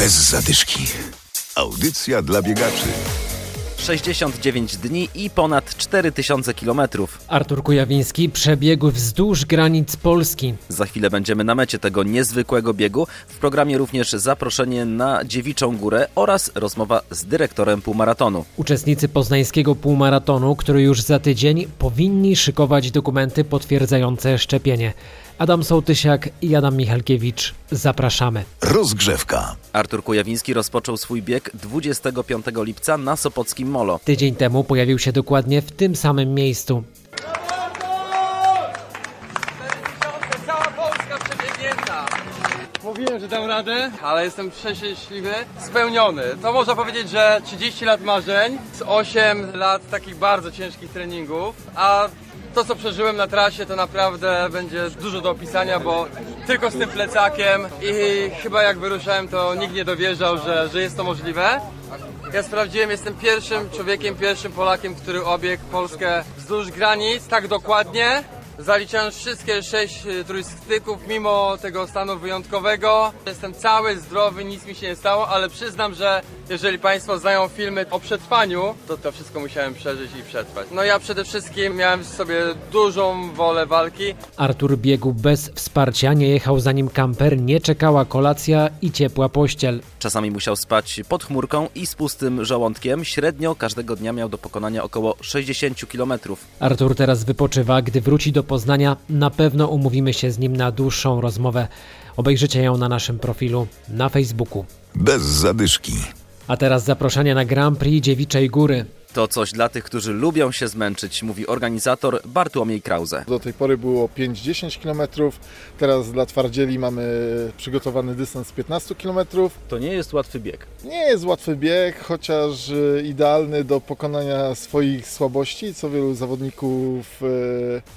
Bez zadyszki. Audycja dla biegaczy. 69 dni i ponad 4000 kilometrów. Artur Kujawiński przebiegł wzdłuż granic Polski. Za chwilę będziemy na mecie tego niezwykłego biegu. W programie również zaproszenie na Dziewiczą Górę oraz rozmowa z dyrektorem półmaratonu. Uczestnicy poznańskiego półmaratonu, który już za tydzień powinni szykować dokumenty potwierdzające szczepienie. Adam Sołtysiak i Adam Michalkiewicz. Zapraszamy. Rozgrzewka. Artur Kujawiński rozpoczął swój bieg 25 lipca na Sopockim Molo. Tydzień temu pojawił się dokładnie w tym samym miejscu. Cała Polska przebiegnięta. Mówiłem, że dam radę, ale jestem przeszczęśliwy, spełniony. To można powiedzieć, że 30 lat marzeń, z 8 lat takich bardzo ciężkich treningów, a to co przeżyłem na trasie to naprawdę będzie dużo do opisania, bo tylko z tym plecakiem i chyba jak wyruszałem to nikt nie dowierzał, że, że jest to możliwe. Ja sprawdziłem, jestem pierwszym człowiekiem, pierwszym Polakiem, który obiegł Polskę wzdłuż granic tak dokładnie. Zaliczając wszystkie sześć y, trójstyków, mimo tego stanu wyjątkowego, jestem cały, zdrowy, nic mi się nie stało, ale przyznam, że jeżeli Państwo znają filmy o przetrwaniu, to to wszystko musiałem przeżyć i przetrwać. No ja przede wszystkim miałem w sobie dużą wolę walki, Artur biegł bez wsparcia, nie jechał za nim kamper, nie czekała kolacja i ciepła pościel. Czasami musiał spać pod chmurką i z pustym żołądkiem. Średnio każdego dnia miał do pokonania około 60 kilometrów. Artur teraz wypoczywa, gdy wróci do Poznania, na pewno umówimy się z nim na dłuższą rozmowę. Obejrzycie ją na naszym profilu na Facebooku. Bez zadyszki. A teraz zaproszenie na Grand Prix Dziewiczej Góry. To coś dla tych, którzy lubią się zmęczyć, mówi organizator Bartłomiej Krause. Do tej pory było 5-10 km, teraz dla twardzieli mamy przygotowany dystans 15 km. To nie jest łatwy bieg. Nie jest łatwy bieg, chociaż e, idealny do pokonania swoich słabości, co wielu zawodników e,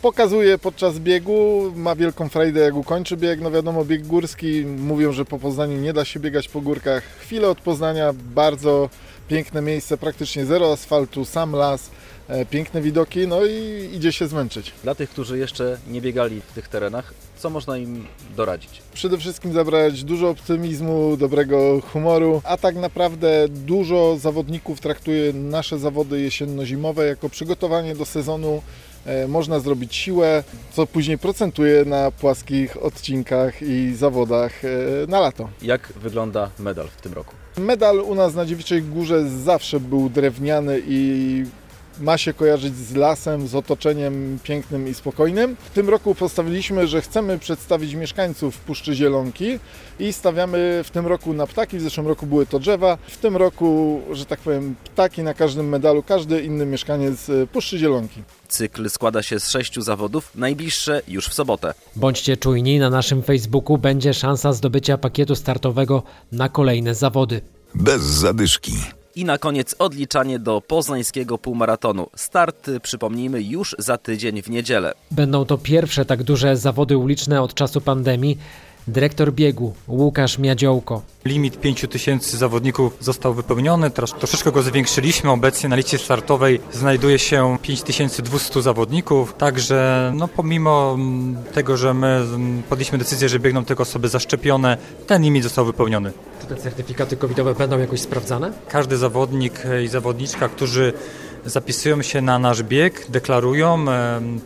pokazuje podczas biegu. Ma wielką frajdę jak ukończy bieg. No wiadomo, bieg górski, mówią, że po Poznaniu nie da się biegać po górkach. Chwilę od Poznania, bardzo piękne miejsce, praktycznie zero asfaltu, sam las, e, piękne widoki, no i idzie się zmęczyć. Dla tych, którzy jeszcze nie biegali w tych terenach, co można im doradzić? Przede wszystkim zabrać dużo optymizmu, dobrego humoru, a tak naprawdę dużo zawodników traktuje nasze zawody jesienno-zimowe jako przygotowanie do sezonu. E, Można zrobić siłę, co później procentuje na płaskich odcinkach i zawodach e, na lato. Jak wygląda medal w tym roku? Medal u nas na Dziewiczej Górze zawsze był drewniany i ma się kojarzyć z lasem, z otoczeniem pięknym i spokojnym. W tym roku postawiliśmy, że chcemy przedstawić mieszkańców Puszczy Zielonki i stawiamy w tym roku na ptaki. W zeszłym roku były to drzewa. W tym roku, że tak powiem, ptaki na każdym medalu, każdy inny mieszkaniec Puszczy Zielonki. Cykl składa się z sześciu zawodów, najbliższe już w sobotę. Bądźcie czujni, na naszym Facebooku będzie szansa zdobycia pakietu startowego na kolejne zawody. Bez zadyszki. I na koniec odliczanie do poznańskiego półmaratonu. Start, przypomnijmy, już za tydzień w niedzielę. Będą to pierwsze tak duże zawody uliczne od czasu pandemii. Dyrektor biegu Łukasz Miadziołko. Limit 5000 zawodników został wypełniony, teraz troszeczkę go zwiększyliśmy. Obecnie na liście startowej znajduje się 5200 zawodników, także no, pomimo mm, tego, że my mm, podjęliśmy decyzję, że biegną tylko osoby zaszczepione, ten limit został wypełniony. Czy te certyfikaty covidowe będą jakoś sprawdzane? Każdy zawodnik i zawodniczka, którzy zapisują się na nasz bieg, deklarują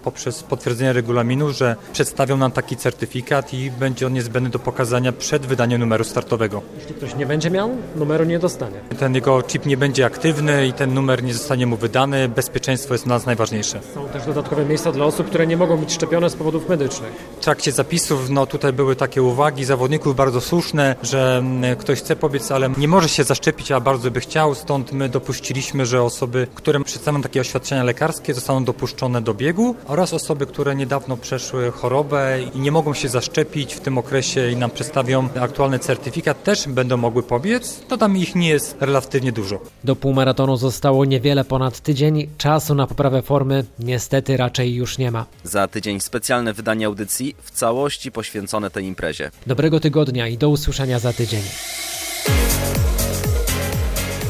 poprzez potwierdzenie regulaminu, że przedstawią nam taki certyfikat i będzie on niezbędny do pokazania przed wydaniem numeru startowego. Jeśli ktoś nie będzie miał, numeru nie dostanie. Ten jego chip nie będzie aktywny i ten numer nie zostanie mu wydany. Bezpieczeństwo jest dla nas najważniejsze. Są też dodatkowe miejsca dla osób, które nie mogą być szczepione z powodów medycznych. W trakcie zapisów, no tutaj były takie uwagi zawodników bardzo słuszne, że ktoś chce pobiec, ale nie może się zaszczepić, a bardzo by chciał, stąd my dopuściliśmy, że osoby, które przedstawią takie oświadczenia lekarskie zostaną dopuszczone do biegu oraz osoby, które niedawno przeszły chorobę i nie mogą się zaszczepić w tym okresie i nam przedstawią aktualny certyfikat, też będą mogły pobiec. To tam ich nie jest relatywnie dużo. Do półmaratonu zostało niewiele ponad tydzień. Czasu na poprawę formy niestety raczej już nie ma. Za tydzień specjalne wydanie audycji w całości poświęcone tej imprezie. Dobrego tygodnia i do usłyszenia za tydzień.